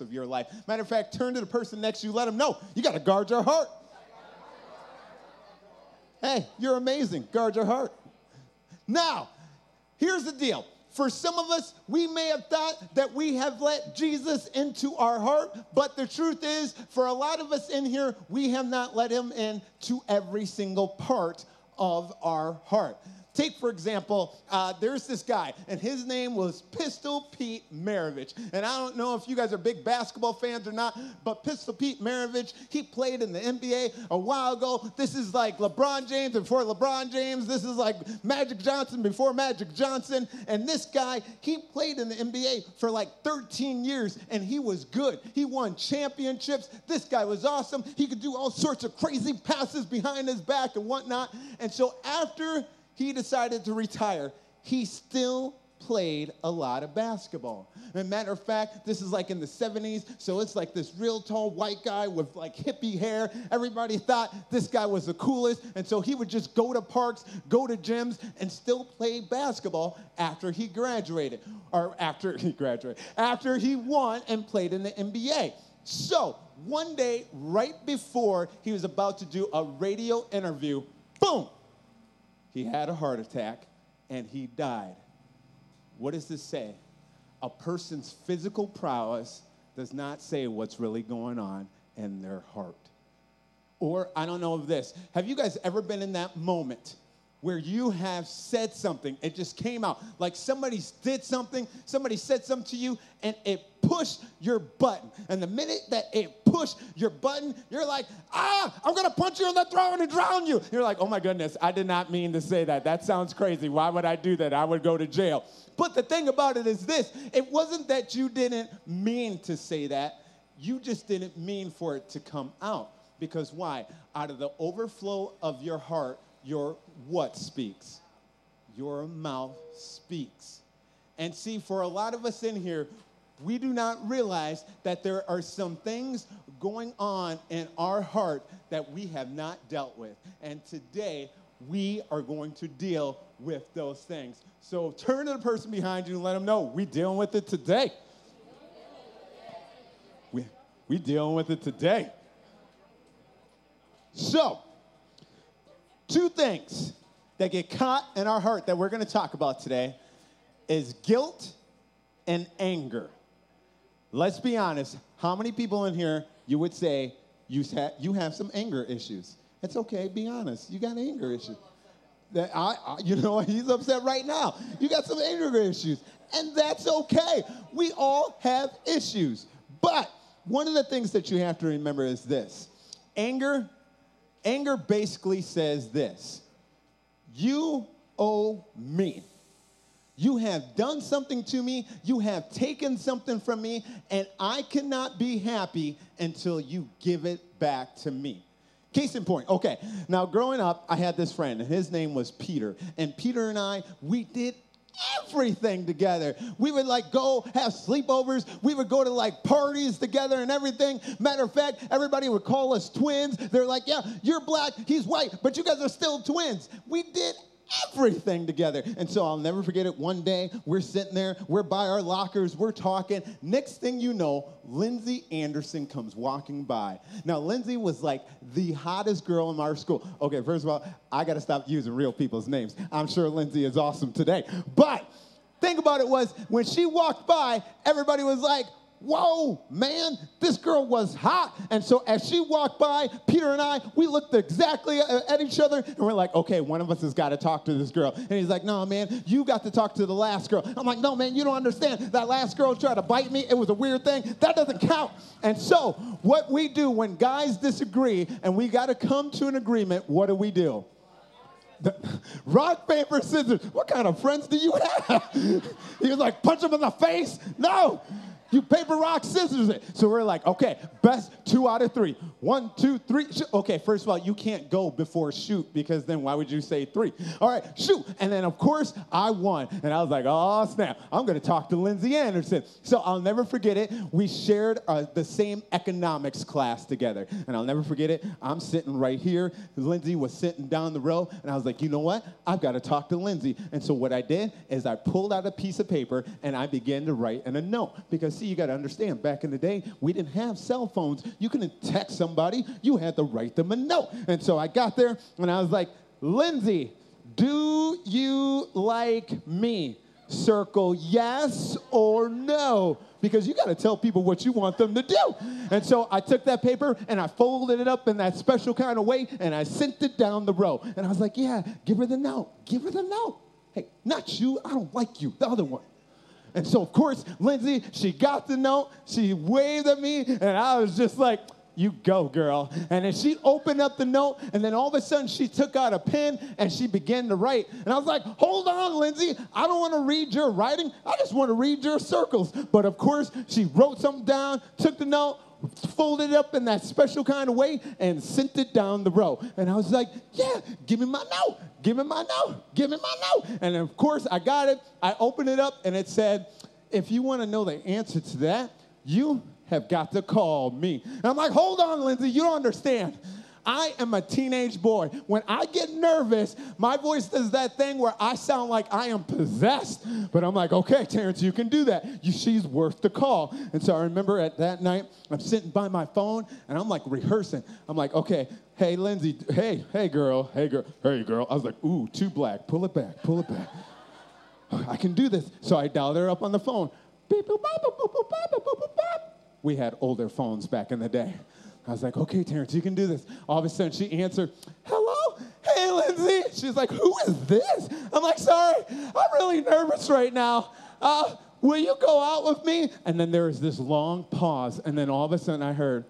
of your life. Matter of fact, turn to the person next to you, let them know you got to guard your heart. Hey, you're amazing. Guard your heart. Now, here's the deal. For some of us, we may have thought that we have let Jesus into our heart, but the truth is, for a lot of us in here, we have not let him in to every single part of our heart. Take, for example, uh, there's this guy, and his name was Pistol Pete Maravich. And I don't know if you guys are big basketball fans or not, but Pistol Pete Maravich, he played in the NBA a while ago. This is like LeBron James before LeBron James. This is like Magic Johnson before Magic Johnson. And this guy, he played in the NBA for like 13 years, and he was good. He won championships. This guy was awesome. He could do all sorts of crazy passes behind his back and whatnot. And so after he decided to retire, he still played a lot of basketball. And matter of fact, this is like in the 70s, so it's like this real tall white guy with like hippie hair. Everybody thought this guy was the coolest, and so he would just go to parks, go to gyms, and still play basketball after he graduated, or after he graduated, after he won and played in the NBA. So one day, right before he was about to do a radio interview, boom, he had a heart attack and he died. What does this say? A person's physical prowess does not say what's really going on in their heart. Or, I don't know of this. Have you guys ever been in that moment where you have said something, it just came out. Like somebody did something, somebody said something to you, and it pushed your button. And the minute that it pushed your button, you're like, ah, I'm gonna punch you in the throat and drown you. You're like, oh my goodness, I did not mean to say that. That sounds crazy. Why would I do that? I would go to jail. But the thing about it is this it wasn't that you didn't mean to say that, you just didn't mean for it to come out. Because why? Out of the overflow of your heart, your what speaks? Your mouth speaks. And see, for a lot of us in here, we do not realize that there are some things going on in our heart that we have not dealt with. And today, we are going to deal with those things. So turn to the person behind you and let them know we're dealing with it today. We, we dealing with it today. So, two things that get caught in our heart that we're going to talk about today is guilt and anger. Let's be honest. How many people in here you would say you have, you have some anger issues? It's okay. Be honest. You got anger issues. That I, I, you know, he's upset right now. You got some anger issues, and that's okay. We all have issues. But one of the things that you have to remember is this: anger Anger basically says this You owe me. You have done something to me, you have taken something from me, and I cannot be happy until you give it back to me. Case in point, okay, now growing up, I had this friend, and his name was Peter. And Peter and I, we did everything together. We would like go have sleepovers. We would go to like parties together and everything. Matter of fact, everybody would call us twins. They're like, yeah, you're black, he's white, but you guys are still twins. We did everything together. And so I'll never forget it. One day, we're sitting there, we're by our lockers, we're talking. Next thing you know, Lindsay Anderson comes walking by. Now, Lindsay was like the hottest girl in our school. Okay, first of all, I got to stop using real people's names. I'm sure Lindsay is awesome today. But thing about it was, when she walked by, everybody was like, whoa, man, this girl was hot. And so as she walked by, Peter and I, we looked exactly at each other and we're like, okay, one of us has got to talk to this girl. And he's like, no, man, you got to talk to the last girl. I'm like, no, man, you don't understand. That last girl tried to bite me. It was a weird thing. That doesn't count. And so what we do when guys disagree and we got to come to an agreement, what do we do? Rock, paper, scissors. What kind of friends do you have? he was like, punch him in the face? No. You paper, rock, scissors it. So we're like, okay, best two out of three. One, two, three. Shoot. Okay, first of all, you can't go before shoot because then why would you say three? All right, shoot. And then, of course, I won. And I was like, oh, snap. I'm going to talk to Lindsay Anderson. So I'll never forget it. We shared uh, the same economics class together. And I'll never forget it. I'm sitting right here. Lindsay was sitting down the row. And I was like, you know what? I've got to talk to Lindsay. And so what I did is I pulled out a piece of paper and I began to write in a note because see, you got to understand, back in the day, we didn't have cell phones. You couldn't text somebody, you had to write them a note. And so I got there and I was like, Lindsay, do you like me? Circle yes or no because you got to tell people what you want them to do. And so I took that paper and I folded it up in that special kind of way and I sent it down the row. And I was like, yeah, give her the note. Give her the note. Hey, not you. I don't like you. The other one. And so, of course, Lindsay, she got the note. She waved at me and I was just like, you go, girl. And then she opened up the note, and then all of a sudden she took out a pen and she began to write. And I was like, hold on, Lindsay. I don't want to read your writing. I just want to read your circles. But of course, she wrote something down, took the note, folded it up in that special kind of way, and sent it down the row. And I was like, yeah, give me my note. Give me my note. Give me my note. And of course, I got it. I opened it up, and it said, if you want to know the answer to that, you have got to call me. And I'm like, hold on, Lindsay, you don't understand. I am a teenage boy. When I get nervous, my voice does that thing where I sound like I am possessed. But I'm like, okay, Terrence, you can do that. You, she's worth the call. And so I remember at that night, I'm sitting by my phone and I'm like rehearsing. I'm like, okay, hey, Lindsay, hey, hey, girl, hey, girl, hey, girl. I was like, ooh, too black. Pull it back, pull it back. I can do this. So I dialed her up on the phone. We had older phones back in the day. I was like, okay, Terrence, you can do this. All of a sudden, she answered, hello, hey, Lindsay. She's like, who is this? I'm like, sorry, I'm really nervous right now. Uh, will you go out with me? And then there was this long pause, and then all of a sudden, I heard,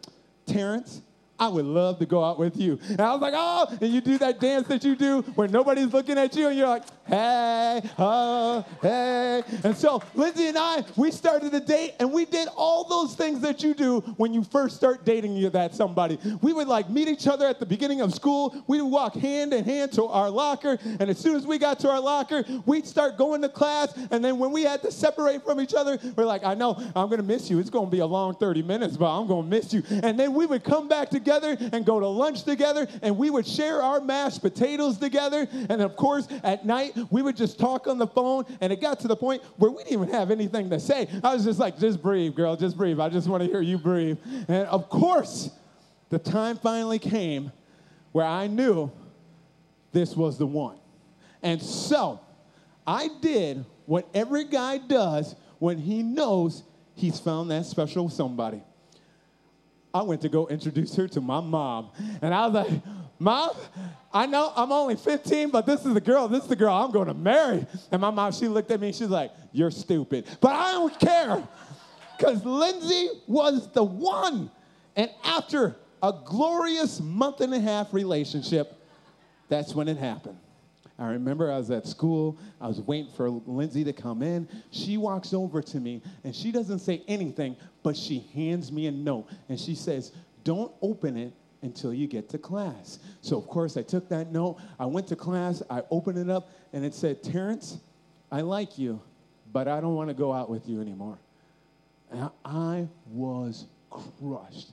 Terrence, I would love to go out with you. And I was like, oh, and you do that dance that you do when nobody's looking at you, and you're like, hey, oh, hey. And so Lindsay and I, we started a date, and we did all those things that you do when you first start dating that somebody. We would like meet each other at the beginning of school. We would walk hand in hand to our locker, and as soon as we got to our locker, we'd start going to class. And then when we had to separate from each other, we're like, I know I'm gonna miss you. It's gonna be a long 30 minutes, but I'm gonna miss you. And then we would come back together together and go to lunch together, and we would share our mashed potatoes together. And of course, at night, we would just talk on the phone, and it got to the point where we didn't even have anything to say. I was just like, just breathe, girl, just breathe. I just want to hear you breathe. And of course, the time finally came where I knew this was the one. And so I did what every guy does when he knows he's found that special somebody. I went to go introduce her to my mom. And I was like, Mom, I know I'm only 15, but this is the girl, this is the girl I'm going to marry. And my mom, she looked at me, she's like, You're stupid. But I don't care, because Lindsay was the one. And after a glorious month and a half relationship, that's when it happened. I remember I was at school, I was waiting for Lindsay to come in. She walks over to me and she doesn't say anything, but she hands me a note and she says, Don't open it until you get to class. So, of course, I took that note. I went to class, I opened it up, and it said, Terrence, I like you, but I don't want to go out with you anymore. And I was crushed.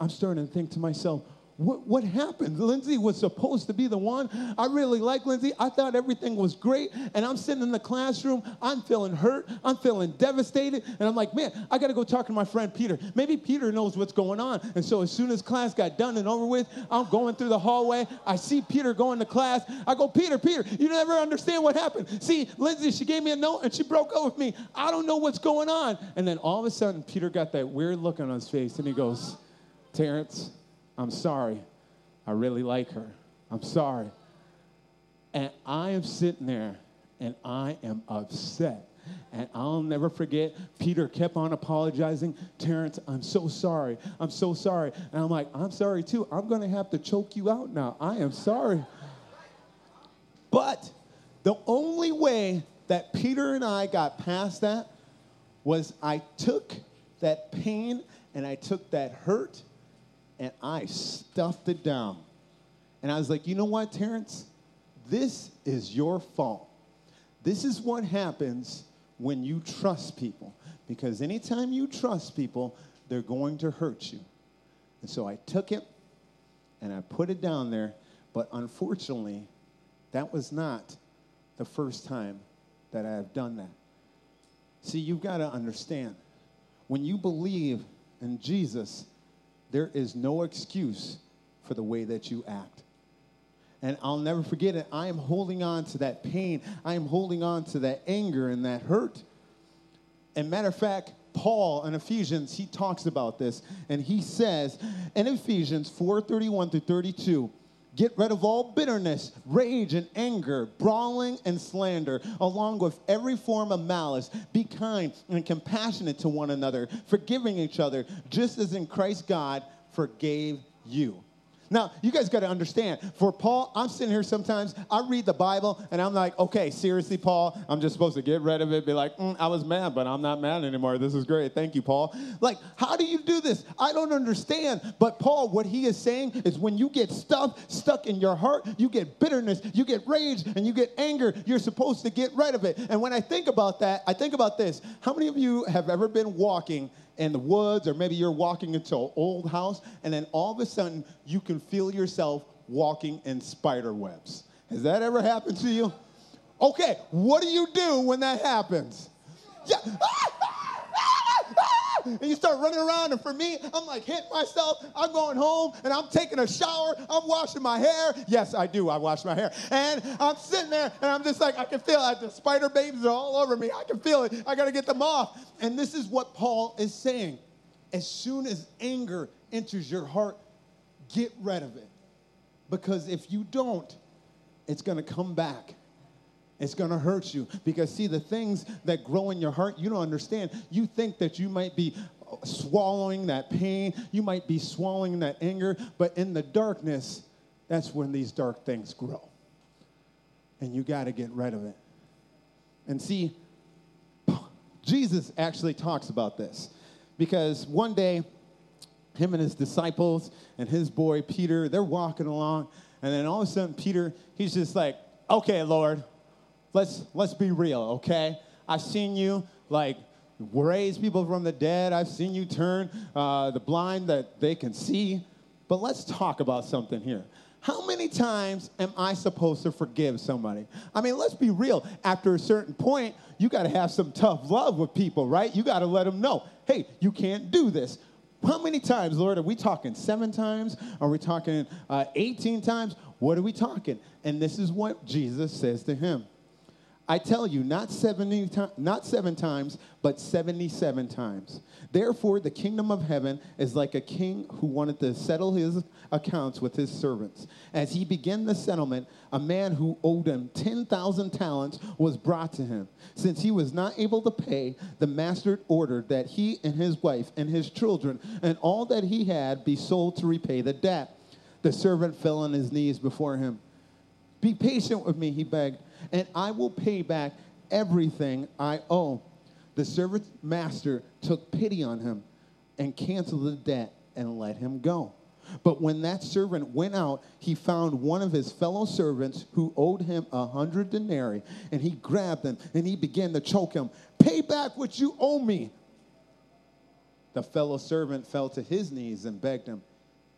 I'm starting to think to myself, what, what happened? Lindsay was supposed to be the one. I really like Lindsay. I thought everything was great. And I'm sitting in the classroom. I'm feeling hurt. I'm feeling devastated. And I'm like, man, I got to go talk to my friend Peter. Maybe Peter knows what's going on. And so as soon as class got done and over with, I'm going through the hallway. I see Peter going to class. I go, Peter, Peter, you never understand what happened. See, Lindsay, she gave me a note and she broke up with me. I don't know what's going on. And then all of a sudden, Peter got that weird look on his face and he goes, Terrence, I'm sorry. I really like her. I'm sorry. And I am sitting there and I am upset. And I'll never forget, Peter kept on apologizing. Terrence, I'm so sorry. I'm so sorry. And I'm like, I'm sorry too. I'm going to have to choke you out now. I am sorry. But the only way that Peter and I got past that was I took that pain and I took that hurt and I stuffed it down. And I was like, you know what, Terrence? This is your fault. This is what happens when you trust people. Because anytime you trust people, they're going to hurt you. And so I took it and I put it down there. But unfortunately, that was not the first time that I have done that. See, you've got to understand when you believe in Jesus, there is no excuse for the way that you act. And I'll never forget it. I am holding on to that pain. I am holding on to that anger and that hurt. And matter of fact, Paul in Ephesians, he talks about this, and he says in Ephesians 4 31 through 32, Get rid of all bitterness, rage, and anger, brawling and slander, along with every form of malice. Be kind and compassionate to one another, forgiving each other, just as in Christ God forgave you. Now, you guys got to understand, for Paul, I'm sitting here sometimes, I read the Bible, and I'm like, okay, seriously, Paul, I'm just supposed to get rid of it, be like, mm, I was mad, but I'm not mad anymore. This is great. Thank you, Paul. Like, how do you do this? I don't understand. But Paul, what he is saying is when you get stuff stuck in your heart, you get bitterness, you get rage, and you get anger, you're supposed to get rid of it. And when I think about that, I think about this. How many of you have ever been walking in the woods, or maybe you're walking into an old house, and then all of a sudden you can feel yourself walking in spider webs. Has that ever happened to you? Okay, what do you do when that happens? Yeah. Ah! And you start running around. And for me, I'm like hitting myself. I'm going home and I'm taking a shower. I'm washing my hair. Yes, I do. I wash my hair. And I'm sitting there and I'm just like, I can feel it. The spider babies are all over me. I can feel it. I got to get them off. And this is what Paul is saying. As soon as anger enters your heart, get rid of it. Because if you don't, it's going to come back. It's going to hurt you because, see, the things that grow in your heart, you don't understand. You think that you might be swallowing that pain, you might be swallowing that anger, but in the darkness, that's when these dark things grow. And you got to get rid of it. And see, Jesus actually talks about this because one day, him and his disciples and his boy Peter, they're walking along, and then all of a sudden, Peter, he's just like, okay, Lord, let's let's be real, okay? I've seen you like raise people from the dead. I've seen you turn uh, the blind that they can see. But let's talk about something here. How many times am I supposed to forgive somebody? I mean, let's be real. After a certain point, you got to have some tough love with people, right? You got to let them know, hey, you can't do this. How many times, Lord? Are we talking seven times? Are we talking uh, 18 times? What are we talking? And this is what Jesus says to him. I tell you, not, 70 to- not seven times, but 77 times. Therefore, the kingdom of heaven is like a king who wanted to settle his accounts with his servants. As he began the settlement, a man who owed him 10,000 talents was brought to him. Since he was not able to pay, the master ordered that he and his wife and his children and all that he had be sold to repay the debt. The servant fell on his knees before him. Be patient with me, he begged, and I will pay back everything I owe. The servant's master took pity on him and canceled the debt and let him go. But when that servant went out, he found one of his fellow servants who owed him a hundred denarii, and he grabbed him and he began to choke him. Pay back what you owe me. The fellow servant fell to his knees and begged him,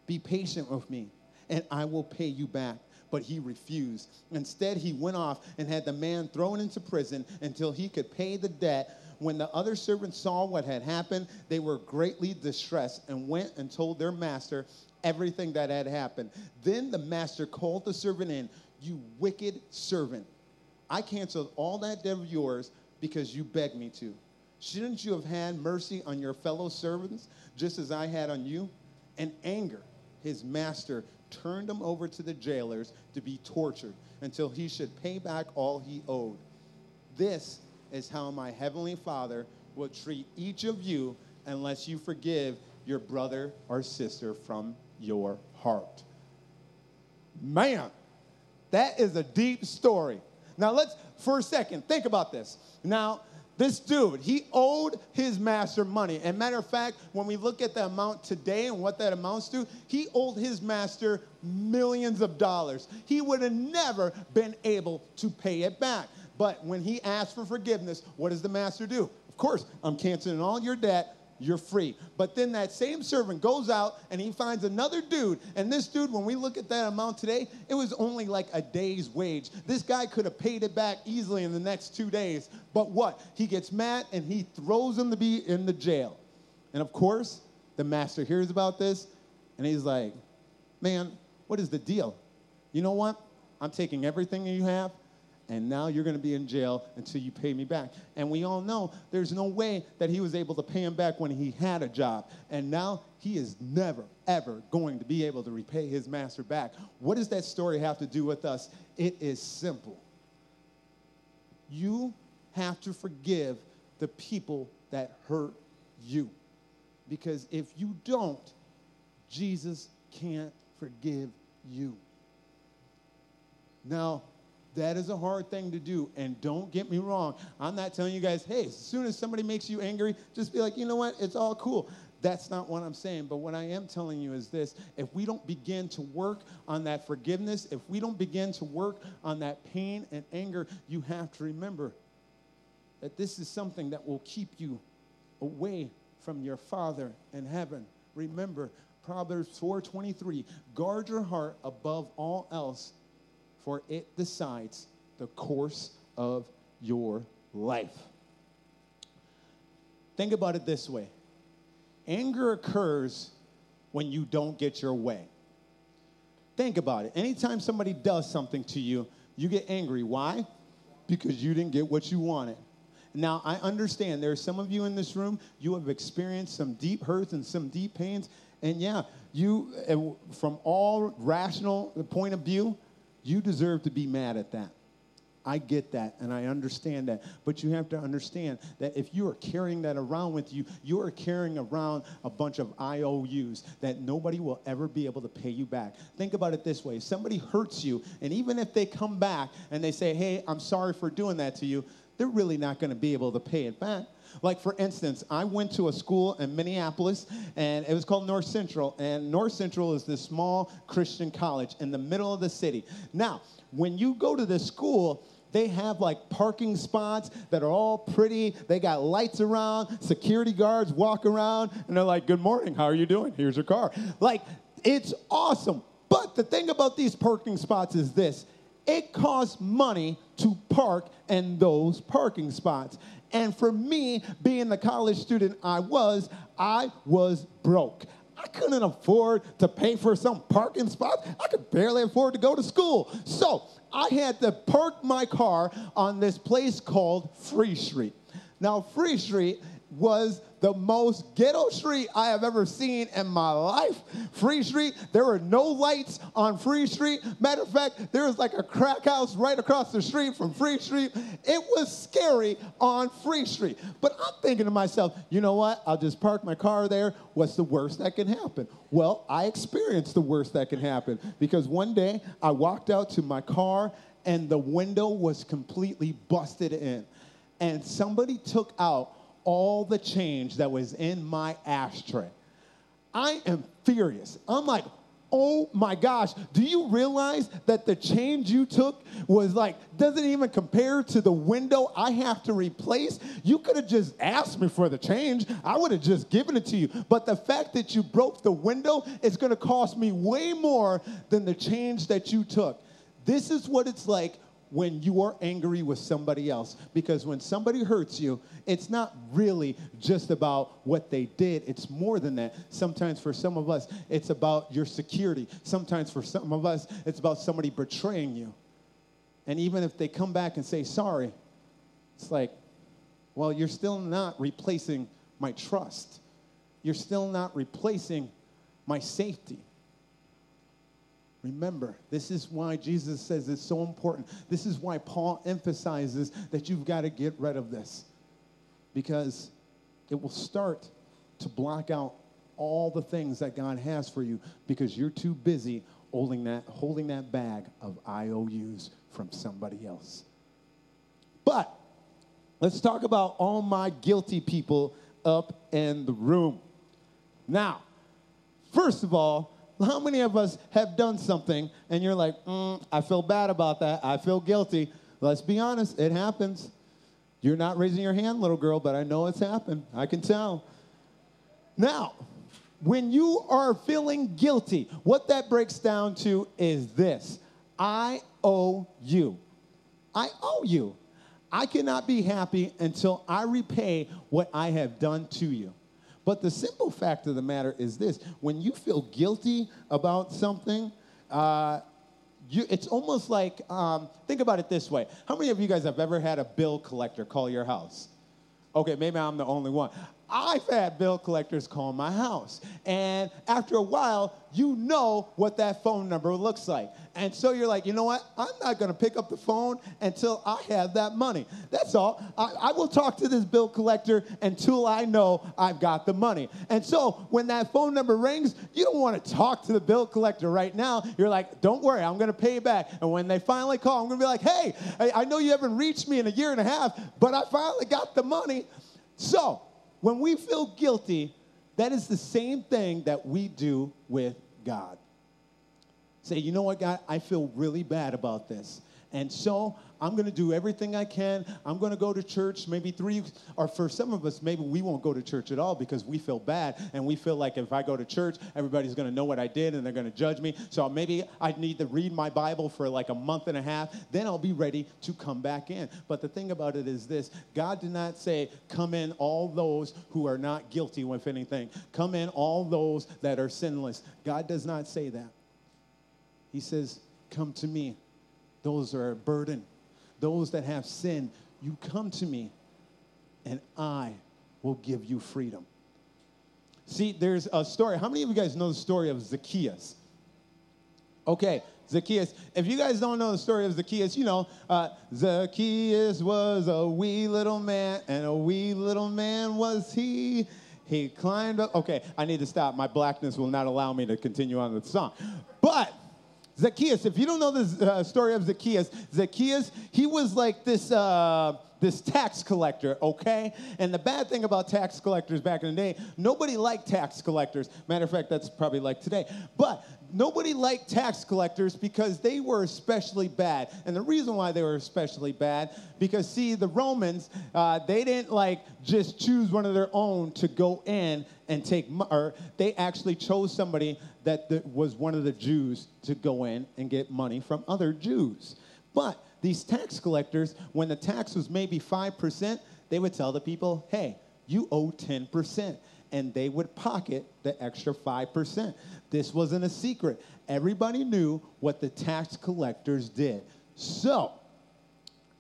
Be patient with me, and I will pay you back but he refused. Instead, he went off and had the man thrown into prison until he could pay the debt. When the other servants saw what had happened, they were greatly distressed and went and told their master everything that had happened. Then the master called the servant in, You wicked servant. I canceled all that debt of yours because you begged me to. Shouldn't you have had mercy on your fellow servants just as I had on you? In anger, his master turned him over to the jailers to be tortured until he should pay back all he owed. This is how my heavenly Father will treat each of you unless you forgive your brother or sister from your heart. Man, that is a deep story. Now, let's, for a second, think about this. Now, this dude, he owed his master money. And matter of fact, when we look at the amount today and what that amounts to, he owed his master millions of dollars. He would have never been able to pay it back. But when he asked for forgiveness, what does the master do? Of course, I'm canceling all your debt you're free. But then that same servant goes out and he finds another dude. And this dude, when we look at that amount today, it was only like a day's wage. This guy could have paid it back easily in the next two days. But what? He gets mad and he throws him to be in the jail. And of course, the master hears about this and he's like, Man, what is the deal? You know what? I'm taking everything you have and now you're going to be in jail until you pay me back. And we all know there's no way that he was able to pay him back when he had a job. And now he is never, ever going to be able to repay his master back. What does that story have to do with us? It is simple. You have to forgive the people that hurt you. Because if you don't, Jesus can't forgive you. Now, that is a hard thing to do. And don't get me wrong. I'm not telling you guys, hey, as soon as somebody makes you angry, just be like, you know what? It's all cool. That's not what I'm saying. But what I am telling you is this if we don't begin to work on that forgiveness, if we don't begin to work on that pain and anger, you have to remember that this is something that will keep you away from your Father in heaven. Remember, Proverbs 4:23, guard your heart above all else for it decides the course of your life. Think about it this way anger occurs when you don't get your way. Think about it. Anytime somebody does something to you, you get angry. Why? Because you didn't get what you wanted. Now, I understand there are some of you in this room, you have experienced some deep hurts and some deep pains. And yeah, you, from all rational point of view, you deserve to be mad at that. I get that and I understand that. But you have to understand that if you are carrying that around with you, you are carrying around a bunch of IOUs that nobody will ever be able to pay you back. Think about it this way if somebody hurts you, and even if they come back and they say, hey, I'm sorry for doing that to you, they're really not going to be able to pay it back. Like, for instance, I went to a school in Minneapolis, and it was called North Central. And North Central is this small Christian college in the middle of the city. Now, when you go to this school, they have like parking spots that are all pretty. They got lights around, security guards walk around, and they're like, Good morning, how are you doing? Here's your car. Like, it's awesome. But the thing about these parking spots is this it costs money to park in those parking spots. And for me, being the college student I was, I was broke. I couldn't afford to pay for some parking spots. I could barely afford to go to school. So I had to park my car on this place called Free Street. Now, Free Street was the most ghetto street I have ever seen in my life. Free Street, there were no lights on Free Street. Matter of fact, there was like a crack house right across the street from Free Street. It was scary on Free Street. But I'm thinking to myself, you know what? I'll just park my car there. What's the worst that can happen? Well, I experienced the worst that can happen because one day I walked out to my car and the window was completely busted in. And somebody took out all the change that was in my ashtray. I am furious. I'm like, oh my gosh, do you realize that the change you took was like, doesn't even compare to the window I have to replace? You could have just asked me for the change. I would have just given it to you. But the fact that you broke the window is going to cost me way more than the change that you took. This is what it's like when you are angry with somebody else. Because when somebody hurts you, it's not really just about what they did, it's more than that. Sometimes for some of us, it's about your security. Sometimes for some of us, it's about somebody betraying you. And even if they come back and say sorry, it's like, well, you're still not replacing my trust. You're still not replacing my safety. Remember, this is why Jesus says it's so important. This is why Paul emphasizes that you've got to get rid of this because it will start to block out all the things that God has for you because you're too busy holding that, holding that bag of IOUs from somebody else. But let's talk about all my guilty people up in the room. Now, first of all, how many of us have done something and you're like, mm, I feel bad about that. I feel guilty. Let's be honest, it happens. You're not raising your hand, little girl, but I know it's happened. I can tell. Now, when you are feeling guilty, what that breaks down to is this I owe you. I owe you. I cannot be happy until I repay what I have done to you. But the simple fact of the matter is this when you feel guilty about something, uh, you, it's almost like, um, think about it this way. How many of you guys have ever had a bill collector call your house? Okay, maybe I'm the only one. I've had bill collectors call my house. And after a while, you know what that phone number looks like. And so you're like, you know what? I'm not going to pick up the phone until I have that money. That's all. I, I, will talk to this bill collector until I know I've got the money. And so when that phone number rings, you don't want to talk to the bill collector right now. You're like, don't worry, I'm going to pay you back. And when they finally call, I'm going to be like, hey, I know you haven't reached me in a year and a half, but I finally got the money. So, when we feel guilty, that is the same thing that we do with God. Say, you know what, God, I feel really bad about this. And so I'm going to do everything I can. I'm going to go to church maybe three, or for some of us, maybe we won't go to church at all because we feel bad and we feel like if I go to church, everybody's going to know what I did and they're going to judge me. So maybe I need to read my Bible for like a month and a half. Then I'll be ready to come back in. But the thing about it is this God did not say, Come in all those who are not guilty with anything, come in all those that are sinless. God does not say that. He says, Come to me those are a burden, those that have sin, you come to me and I will give you freedom. See, there's a story. How many of you guys know the story of Zacchaeus? Okay, Zacchaeus. If you guys don't know the story of Zacchaeus, you know, uh, Zacchaeus was a wee little man, and a wee little man was he. He climbed up. Okay, I need to stop. My blackness will not allow me to continue on with the song. But Zacchaeus, if you don't know the uh, story of Zacchaeus, Zacchaeus, he was like this, uh, this tax collector, okay? And the bad thing about tax collectors back in the day, nobody liked tax collectors. Matter of fact, that's probably like today. But nobody liked tax collectors because they were especially bad. And the reason why they were especially bad, because see, the Romans, uh, they didn't like just choose one of their own to go in and take, or they actually chose somebody that was one of the Jews to go in and get money from other Jews. But these tax collectors, when the tax was maybe 5%, they would tell the people, hey, you owe 10% and they would pocket the extra 5%. This wasn't a secret. Everybody knew what the tax collectors did. So,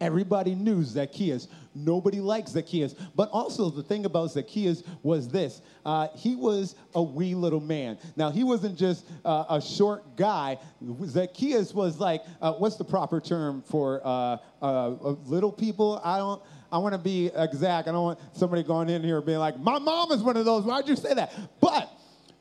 everybody knew Zacchaeus. Nobody liked Zacchaeus. But also, the thing about Zacchaeus was this uh, he was a wee little man. Now, he wasn't just uh, a short guy. Zacchaeus was like, uh, what's the proper term for uh, uh, little people? I don't. I want to be exact. I don't want somebody going in here being like, my mom is one of those. Why'd you say that? But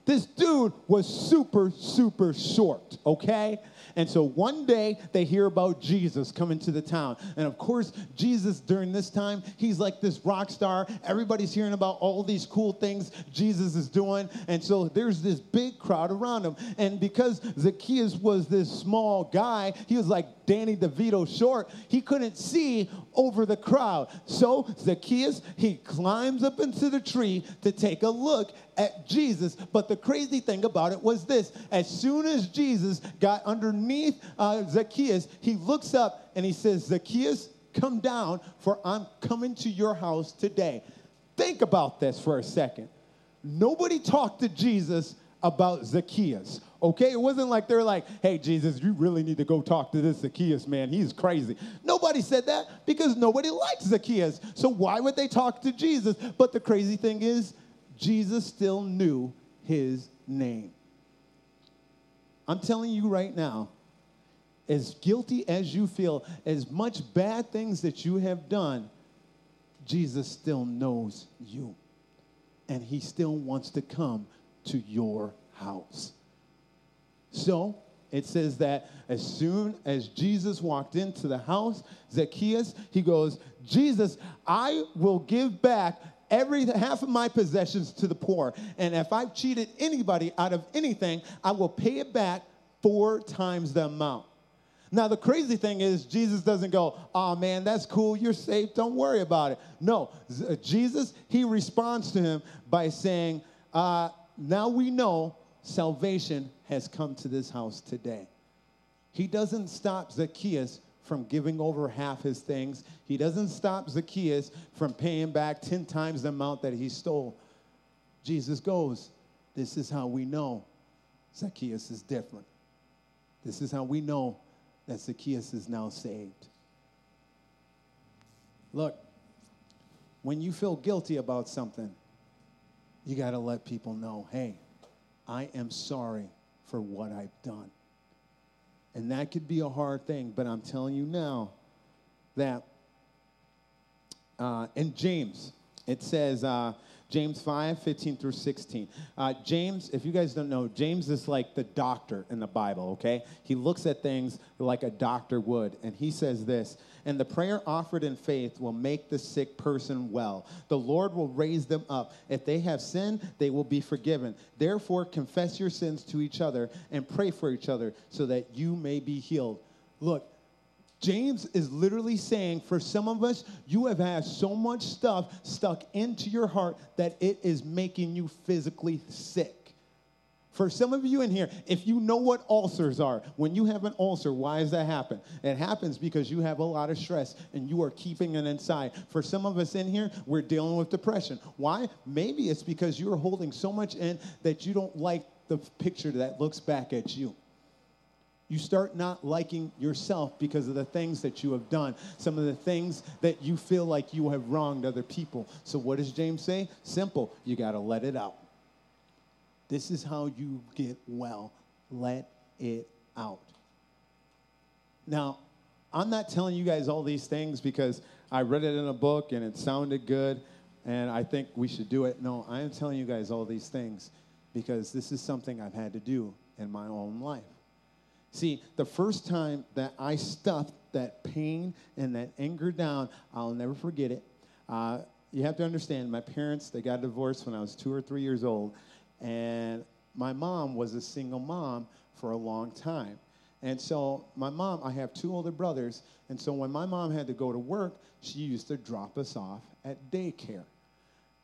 this dude was super, super short, okay? And so one day they hear about Jesus coming to the town. And of course, Jesus during this time, he's like this rock star. Everybody's hearing about all these cool things Jesus is doing. And so there's this big crowd around him. And because Zacchaeus was this small guy, he was like Danny DeVito short, he couldn't see over the crowd. So Zacchaeus, he climbs up into the tree to take a look at Jesus. But the crazy thing about it was this as soon as Jesus got underneath uh, Zacchaeus, he looks up and he says, Zacchaeus, come down, for I'm coming to your house today. Think about this for a second. Nobody talked to Jesus about Zacchaeus. Okay, it wasn't like they're like, hey, Jesus, you really need to go talk to this Zacchaeus man. He's crazy. Nobody said that because nobody likes Zacchaeus. So why would they talk to Jesus? But the crazy thing is, Jesus still knew his name. I'm telling you right now, as guilty as you feel, as much bad things that you have done, Jesus still knows you. And he still wants to come to your house. So it says that as soon as Jesus walked into the house, Zacchaeus, he goes, Jesus, I will give back every half of my possessions to the poor. And if I've cheated anybody out of anything, I will pay it back four times the amount. Now, the crazy thing is, Jesus doesn't go, oh man, that's cool, you're safe, don't worry about it. No, uh, Jesus, he responds to him by saying, uh, now we know salvation has come to this house today. He doesn't stop Zacchaeus from giving over half his things. He doesn't stop Zacchaeus from paying back 10 times the amount that he stole. Jesus goes, This is how we know Zacchaeus is different. This is how we know that Zacchaeus is now saved. Look, when you feel guilty about something, you got to let people know hey, I am sorry for what I've done. And that could be a hard thing, but I'm telling you now that uh, in James, it says, uh, James 5, 15 through 16. Uh, James, if you guys don't know, James is like the doctor in the Bible, okay? He looks at things like a doctor would. And he says this And the prayer offered in faith will make the sick person well. The Lord will raise them up. If they have sinned, they will be forgiven. Therefore, confess your sins to each other and pray for each other so that you may be healed. Look, James is literally saying for some of us, you have had so much stuff stuck into your heart that it is making you physically sick. For some of you in here, if you know what ulcers are, when you have an ulcer, why does that happen? It happens because you have a lot of stress and you are keeping it inside. For some of us in here, we're dealing with depression. Why? Maybe it's because you're holding so much in that you don't like the picture that looks back at you you start not liking yourself because of the things that you have done, some of the things that you feel like you have wronged other people. So, what does James say? Simple, you got to let it out. This is how you get well. Let it out. Now, I'm not telling you guys all these things because I read it in a book and it sounded good and I think we should do it. No, I am telling you guys all these things because this is something I've had to do in my own life. See, the first time that I stuffed that pain and that anger down, I'll never forget it. Uh, you have to understand, my parents, they got divorced when I was two or three years old, and my mom was a single mom for a long time. And so, my mom, I have two older brothers, and so when my mom had to go to work, she used to drop us off at daycare.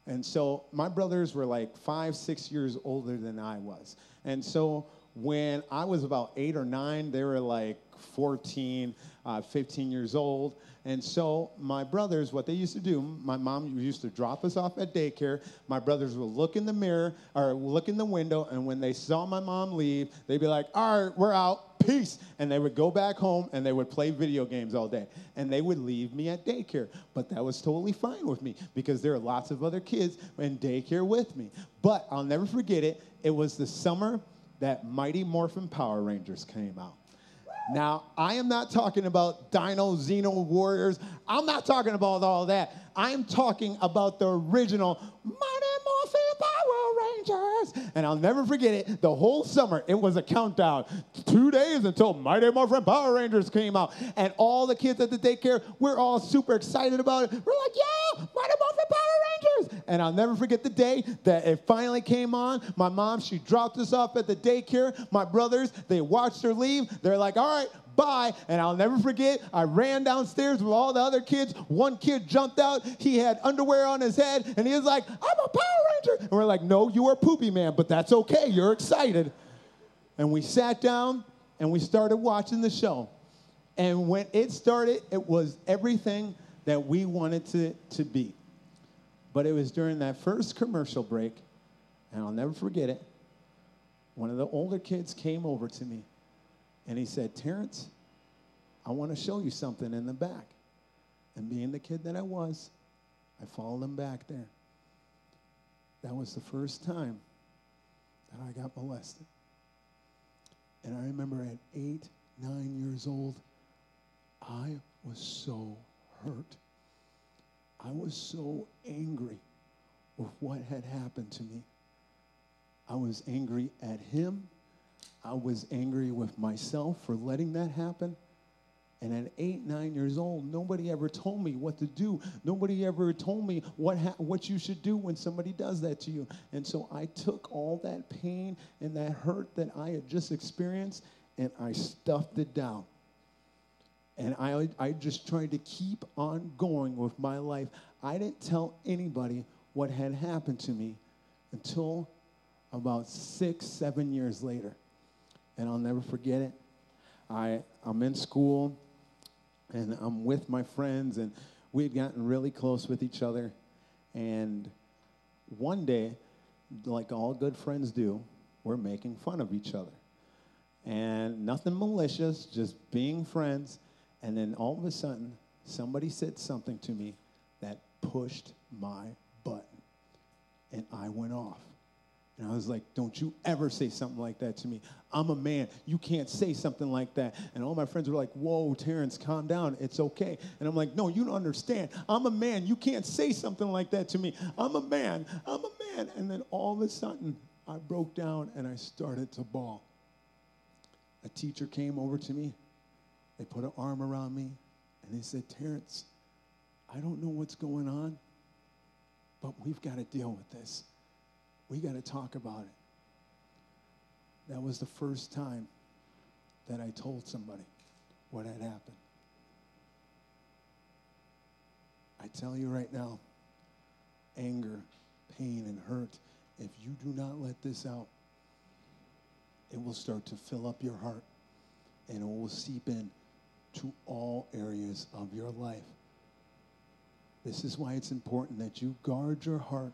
And so, my brothers were like five, six years older than I was. And so, when I was about eight or nine, they were like 14, uh, 15 years old. And so my brothers, what they used to do, my mom used to drop us off at daycare. My brothers would look in the mirror or look in the window, and when they saw my mom leave, they'd be like, all right, we're out, peace. And they would go back home and they would play video games all day. And they would leave me at daycare. But that was totally fine with me because there are lots of other kids in daycare with me. But I'll never forget it. It was the summer that Mighty Morphin Power Rangers came out. Now, I am not talking about Dino Xeno Warriors. I'm not talking about all that. I'm talking about the original Mighty Morphin Power Rangers. And I'll never forget it. The whole summer, it was a countdown. Two days until Mighty Morphin Power Rangers came out. And all the kids at the daycare, we're all super excited about it. We're like, yeah, Mighty Morphin Power Rangers. And I'll never forget the day that it finally came on. My mom, she dropped us off at the daycare. My brothers, they watched her leave. They're like, all right, bye. And I'll never forget, I ran downstairs with all the other kids. One kid jumped out. He had underwear on his head, and he was like, I'm a Power Ranger. And we're like, no, you are Poopy Man, but that's okay. You're excited. And we sat down and we started watching the show. And when it started, it was everything that we wanted to, to be. But it was during that first commercial break, and I'll never forget it. One of the older kids came over to me and he said, Terrence, I want to show you something in the back. And being the kid that I was, I followed him back there. That was the first time that I got molested. And I remember at eight, nine years old, I was so hurt. I was so angry with what had happened to me. I was angry at him. I was angry with myself for letting that happen. And at eight, nine years old, nobody ever told me what to do. Nobody ever told me what, ha- what you should do when somebody does that to you. And so I took all that pain and that hurt that I had just experienced and I stuffed it down. And I, I just tried to keep on going with my life. I didn't tell anybody what had happened to me until about six, seven years later. And I'll never forget it. I, I'm in school and I'm with my friends, and we had gotten really close with each other. And one day, like all good friends do, we're making fun of each other. And nothing malicious, just being friends. And then all of a sudden, somebody said something to me that pushed my button. And I went off. And I was like, don't you ever say something like that to me. I'm a man. You can't say something like that. And all my friends were like, whoa, Terrence, calm down. It's okay. And I'm like, no, you don't understand. I'm a man. You can't say something like that to me. I'm a man. I'm a man. And then all of a sudden, I broke down and I started to bawl. A teacher came over to me. They put an arm around me and they said, Terrence, I don't know what's going on, but we've got to deal with this. We got to talk about it. That was the first time that I told somebody what had happened. I tell you right now, anger, pain, and hurt, if you do not let this out, it will start to fill up your heart and it will seep in to all areas of your life. This is why it's important that you guard your heart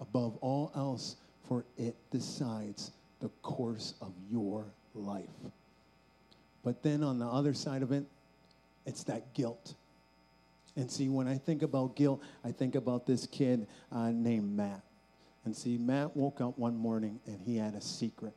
above all else, for it decides the course of your life. But then on the other side of it, it's that guilt. And see, when I think about guilt, I think about this kid uh, named Matt. And see, Matt woke up one morning and he had a secret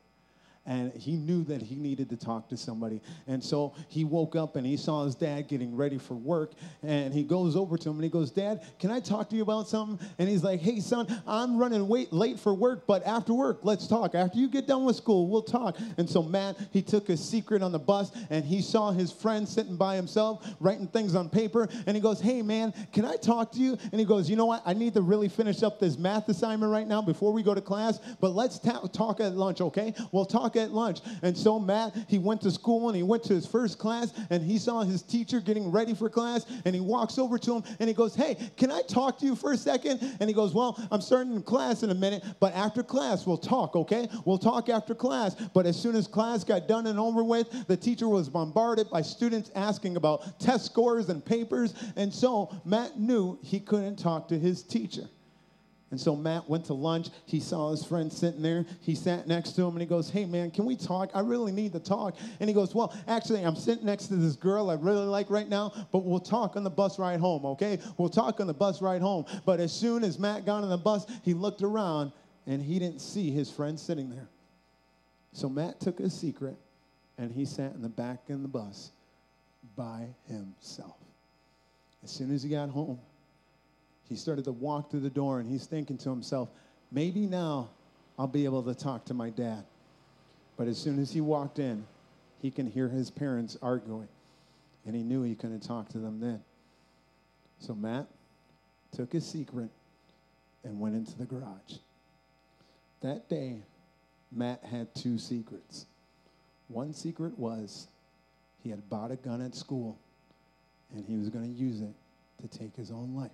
and he knew that he needed to talk to somebody. And so he woke up and he saw his dad getting ready for work. And he goes over to him and he goes, Dad, can I talk to you about something? And he's like, Hey, son, I'm running wait, late for work, but after work, let's talk. After you get done with school, we'll talk. And so Matt, he took his secret on the bus and he saw his friend sitting by himself writing things on paper. And he goes, Hey, man, can I talk to you? And he goes, You know what? I need to really finish up this math assignment right now before we go to class, but let's ta- talk at lunch, okay? We'll talk at lunch. And so Matt, he went to school and he went to his first class and he saw his teacher getting ready for class and he walks over to him and he goes, Hey, can I talk to you for a second? And he goes, Well, I'm starting class in a minute, but after class, we'll talk, okay? We'll talk after class. But as soon as class got done and over with, the teacher was bombarded by students asking about test scores and papers. And so Matt knew he couldn't talk to his teacher. And so Matt went to lunch. He saw his friend sitting there. He sat next to him and he goes, Hey, man, can we talk? I really need to talk. And he goes, Well, actually, I'm sitting next to this girl I really like right now, but we'll talk on the bus ride home, okay? We'll talk on the bus ride home. But as soon as Matt got on the bus, he looked around and he didn't see his friend sitting there. So Matt took his secret and he sat in the back of the bus by himself. As soon as he got home, he started to walk through the door and he's thinking to himself, maybe now I'll be able to talk to my dad. But as soon as he walked in, he can hear his parents arguing. And he knew he couldn't talk to them then. So Matt took his secret and went into the garage. That day, Matt had two secrets. One secret was he had bought a gun at school and he was going to use it to take his own life.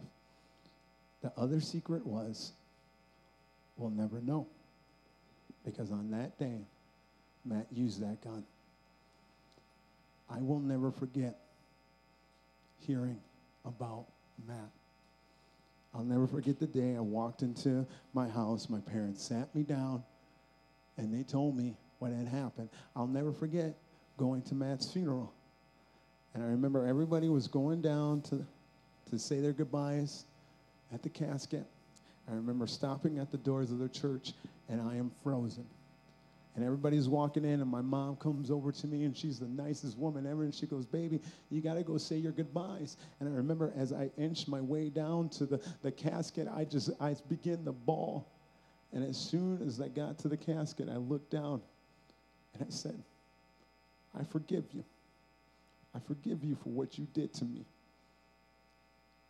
The other secret was we'll never know. Because on that day, Matt used that gun. I will never forget hearing about Matt. I'll never forget the day I walked into my house. My parents sat me down and they told me what had happened. I'll never forget going to Matt's funeral. And I remember everybody was going down to, to say their goodbyes at the casket. I remember stopping at the doors of the church, and I am frozen. And everybody's walking in, and my mom comes over to me, and she's the nicest woman ever. And she goes, Baby, you got to go say your goodbyes. And I remember as I inched my way down to the, the casket, I just I began to bawl. And as soon as I got to the casket, I looked down and I said, I forgive you. I forgive you for what you did to me.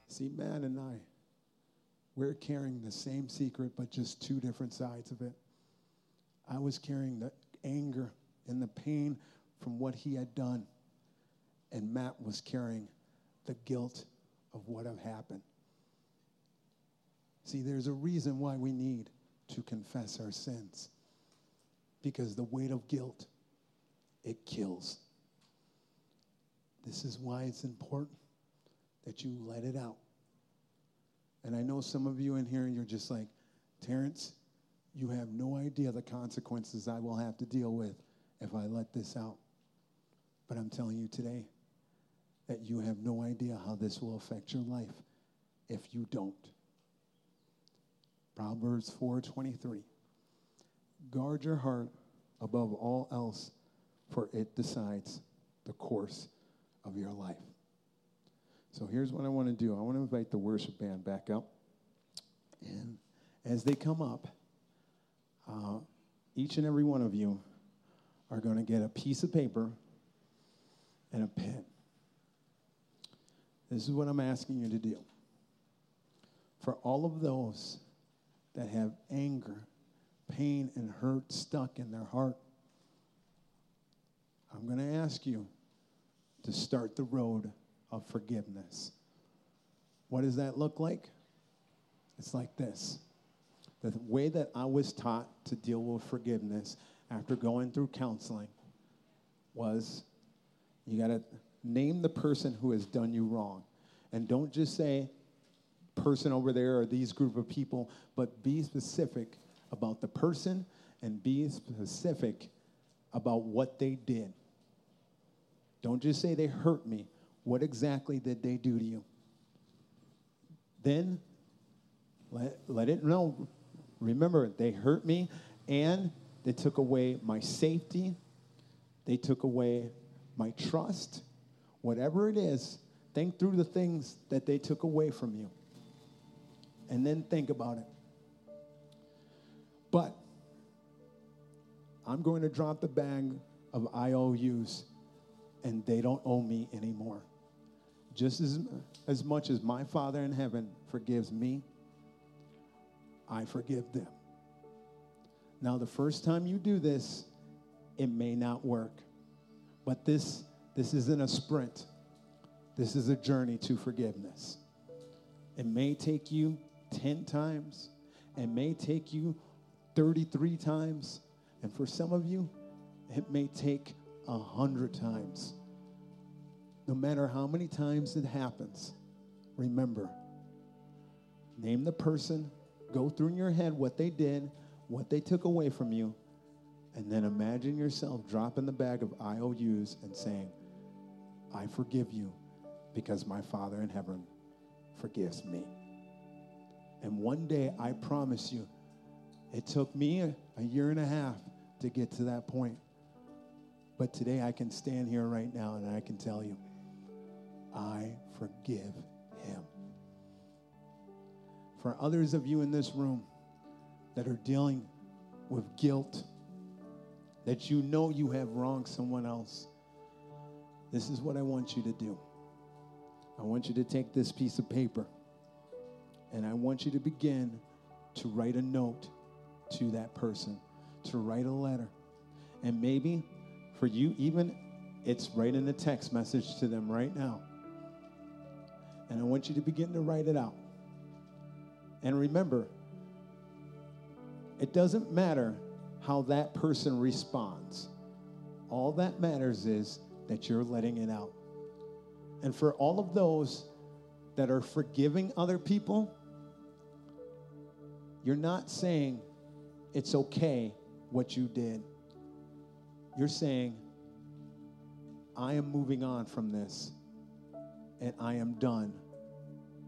See, Matt and I, we're carrying the same secret, but just two different sides of it. I was carrying the anger and the pain from what he had done, and Matt was carrying the guilt of what had happened. See, there's a reason why we need to confess our sins because the weight of guilt it kills. This is why it's important that you let it out. And I know some of you in here, you're just like, Terrence, You have no idea the consequences I will have to deal with if I let this out. But I'm telling you today that you have no idea how this will affect your life if you don't. Proverbs 4:23. Guard your heart above all else, for it decides the course of your life. So here's what I want to do. I want to invite the worship band back up. And as they come up, uh, each and every one of you are going to get a piece of paper and a pen. This is what I'm asking you to do. For all of those that have anger, pain, and hurt stuck in their heart, I'm going to ask you to start the road of forgiveness. What does that look like? It's like this. The way that I was taught to deal with forgiveness after going through counseling was you got to name the person who has done you wrong. And don't just say, person over there or these group of people, but be specific about the person and be specific about what they did. Don't just say they hurt me. What exactly did they do to you? Then let, let it know. Remember, they hurt me and they took away my safety, they took away my trust. Whatever it is, think through the things that they took away from you and then think about it. But I'm going to drop the bag of IOUs and they don't owe me anymore. Just as, as much as my Father in heaven forgives me, I forgive them. Now, the first time you do this, it may not work. But this, this isn't a sprint, this is a journey to forgiveness. It may take you 10 times. It may take you 33 times. And for some of you, it may take 100 times. No matter how many times it happens, remember name the person, go through in your head what they did, what they took away from you, and then imagine yourself dropping the bag of IOUs and saying, I forgive you because my Father in heaven forgives me. And one day, I promise you, it took me a, a year and a half to get to that point. But today I can stand here right now and I can tell you, I forgive him. For others of you in this room that are dealing with guilt, that you know you have wronged someone else, this is what I want you to do. I want you to take this piece of paper and I want you to begin to write a note to that person, to write a letter. And maybe for you, even it's writing a text message to them right now. And I want you to begin to write it out. And remember, it doesn't matter how that person responds. All that matters is that you're letting it out. And for all of those that are forgiving other people, you're not saying it's okay what you did. You're saying, I am moving on from this and I am done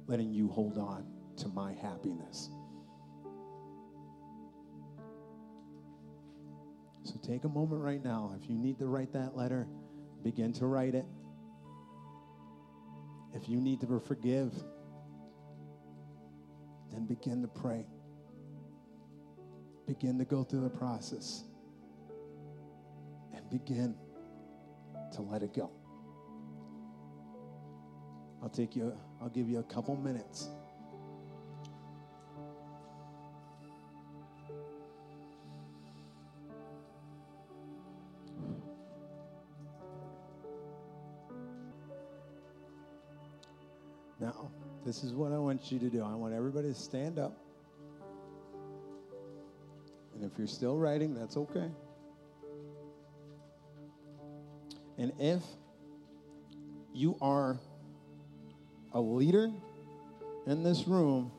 letting you hold on to my happiness. So take a moment right now. If you need to write that letter, begin to write it. If you need to forgive, then begin to pray begin to go through the process and begin to let it go. I'll take you, I'll give you a couple minutes. Now, this is what I want you to do. I want everybody to stand up. And if you're still writing, that's okay. And if you are a leader in this room,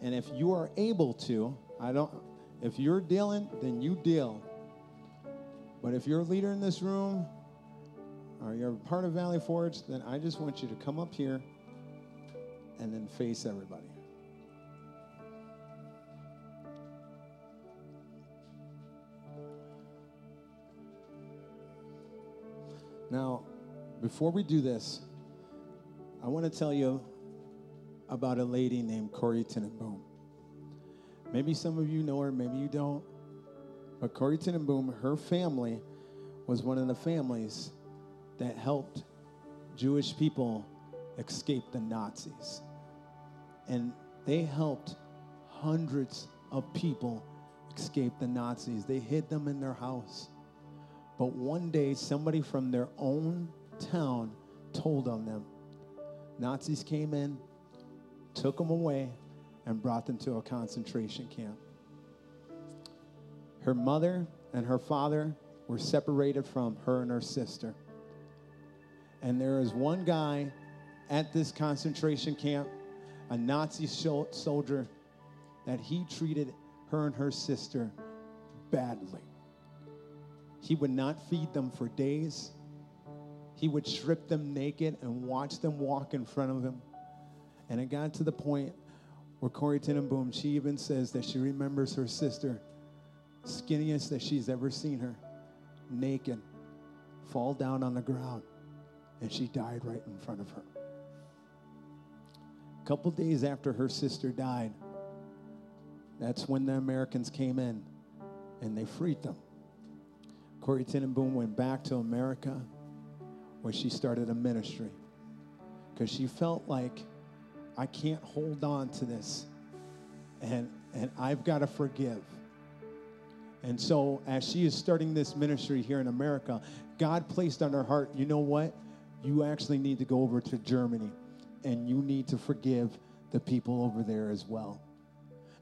and if you are able to, I don't, If you're dealing, then you deal. But if you're a leader in this room or you're part of Valley Forge, then I just want you to come up here and then face everybody. Now, before we do this, I want to tell you about a lady named Corrie Tenenboom. Maybe some of you know her, maybe you don't. But Corrie Tenenboom, her family was one of the families that helped Jewish people escape the Nazis. And they helped hundreds of people escape the Nazis. They hid them in their house. But one day, somebody from their own town told on them. Nazis came in, took them away, and brought them to a concentration camp. Her mother and her father were separated from her and her sister. And there is one guy at this concentration camp, a Nazi soldier, that he treated her and her sister badly. He would not feed them for days. He would strip them naked and watch them walk in front of him. And it got to the point where Corrie Tenenboom, she even says that she remembers her sister, skinniest that she's ever seen her, naked, fall down on the ground, and she died right in front of her. A couple days after her sister died, that's when the Americans came in and they freed them. Corrie Tenenboom went back to America where she started a ministry because she felt like I can't hold on to this and and I've got to forgive. And so as she is starting this ministry here in America, God placed on her heart, you know what? You actually need to go over to Germany and you need to forgive the people over there as well.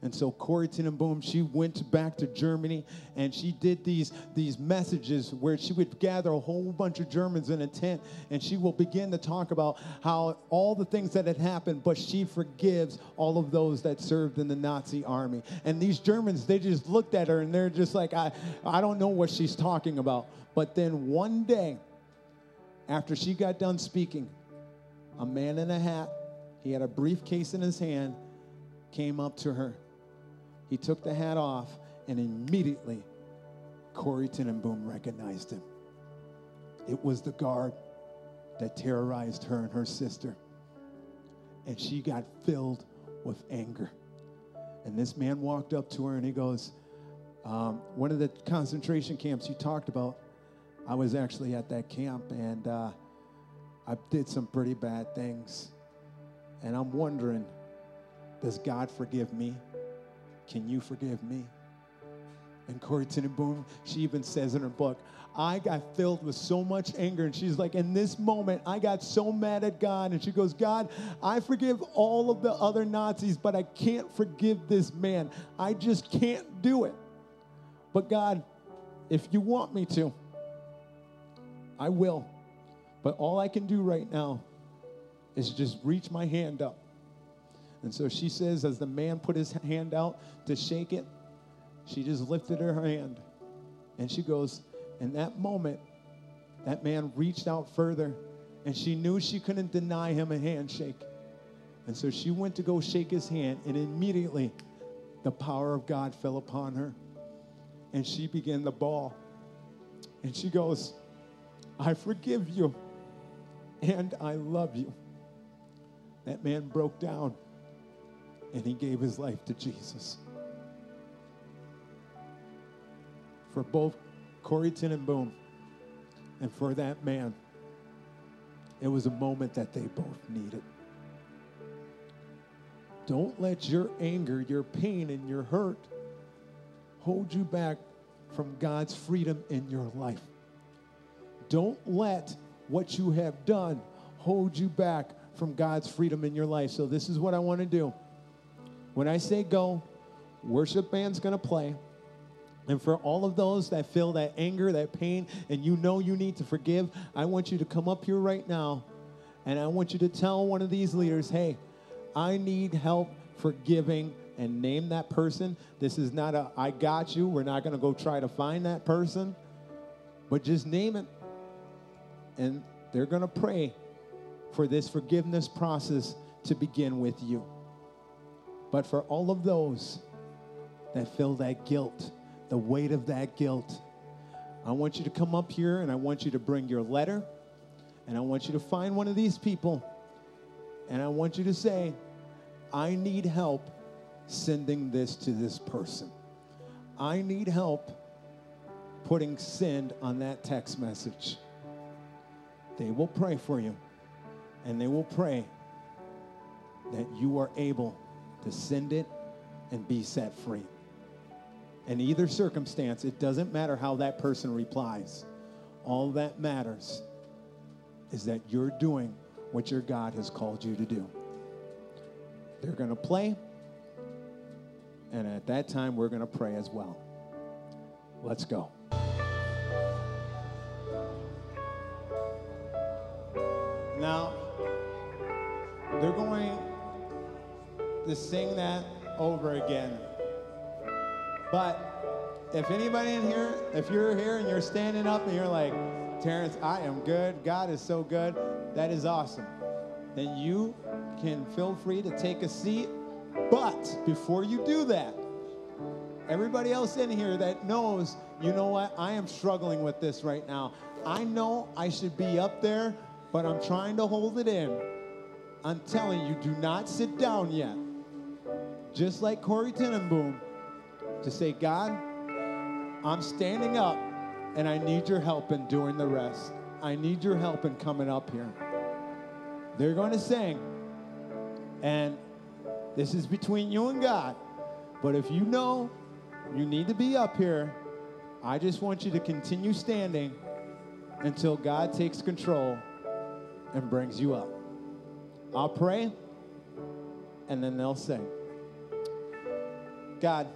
And so Corrie Tenenboom, she went back to Germany and she did these, these messages where she would gather a whole bunch of Germans in a tent and she will begin to talk about how all the things that had happened, but she forgives all of those that served in the Nazi army. And these Germans, they just looked at her and they're just like, I, I don't know what she's talking about. But then one day, after she got done speaking, a man in a hat, he had a briefcase in his hand, came up to her he took the hat off, and immediately Corrie Tenenboom recognized him. It was the guard that terrorized her and her sister. And she got filled with anger. And this man walked up to her and he goes, um, One of the concentration camps you talked about, I was actually at that camp and uh, I did some pretty bad things. And I'm wondering, does God forgive me? Can you forgive me? And Corrie Tenenboom, she even says in her book, I got filled with so much anger. And she's like, in this moment, I got so mad at God. And she goes, God, I forgive all of the other Nazis, but I can't forgive this man. I just can't do it. But God, if you want me to, I will. But all I can do right now is just reach my hand up and so she says, as the man put his hand out to shake it, she just lifted her hand. And she goes, in that moment, that man reached out further and she knew she couldn't deny him a handshake. And so she went to go shake his hand, and immediately the power of God fell upon her. And she began to bawl. And she goes, I forgive you and I love you. That man broke down and he gave his life to Jesus. For both Corrie Tenenboom and for that man, it was a moment that they both needed. Don't let your anger, your pain, and your hurt hold you back from God's freedom in your life. Don't let what you have done hold you back from God's freedom in your life. So, this is what I want to do. When I say go, worship band's going to play. And for all of those that feel that anger, that pain, and you know you need to forgive, I want you to come up here right now and I want you to tell one of these leaders, hey, I need help forgiving and name that person. This is not a I got you. We're not going to go try to find that person, but just name it. And they're going to pray for this forgiveness process to begin with you. But for all of those that feel that guilt, the weight of that guilt, I want you to come up here and I want you to bring your letter and I want you to find one of these people and I want you to say, I need help sending this to this person. I need help putting send on that text message. They will pray for you and they will pray that you are able to send it and be set free. In either circumstance, it doesn't matter how that person replies. All that matters is that you're doing what your God has called you to do. They're going to play, and at that time, we're going to pray as well. Let's go. Now, they're going to sing that over again. But if anybody in here, if you're here and you're standing up and you're like, Terrence, I am good, God is so good, that is awesome. Then you can feel free to take a seat. But before you do that, everybody else in here that knows, you know what, I am struggling with this right now. I know I should be up there, but I'm trying to hold it in. I'm telling you, do not sit down yet. Just like Corrie ten Boom, to say, God, I'm standing up and I need your help in doing the rest. I need your help in coming up here. They're going to sing, and this is between you and God. But if you know you need to be up here, I just want you to continue standing until God takes control and brings you up. I'll pray, and then they'll sing. God,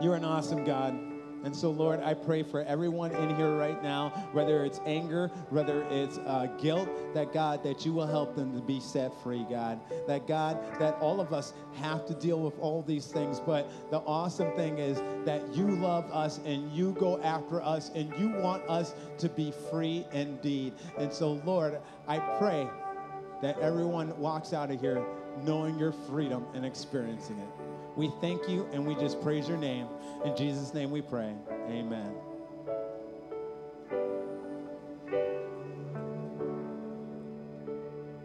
you're an awesome God. And so, Lord, I pray for everyone in here right now, whether it's anger, whether it's uh, guilt, that God, that you will help them to be set free, God. That God, that all of us have to deal with all these things. But the awesome thing is that you love us and you go after us and you want us to be free indeed. And so, Lord, I pray that everyone walks out of here knowing your freedom and experiencing it. We thank you and we just praise your name. In Jesus' name we pray. Amen.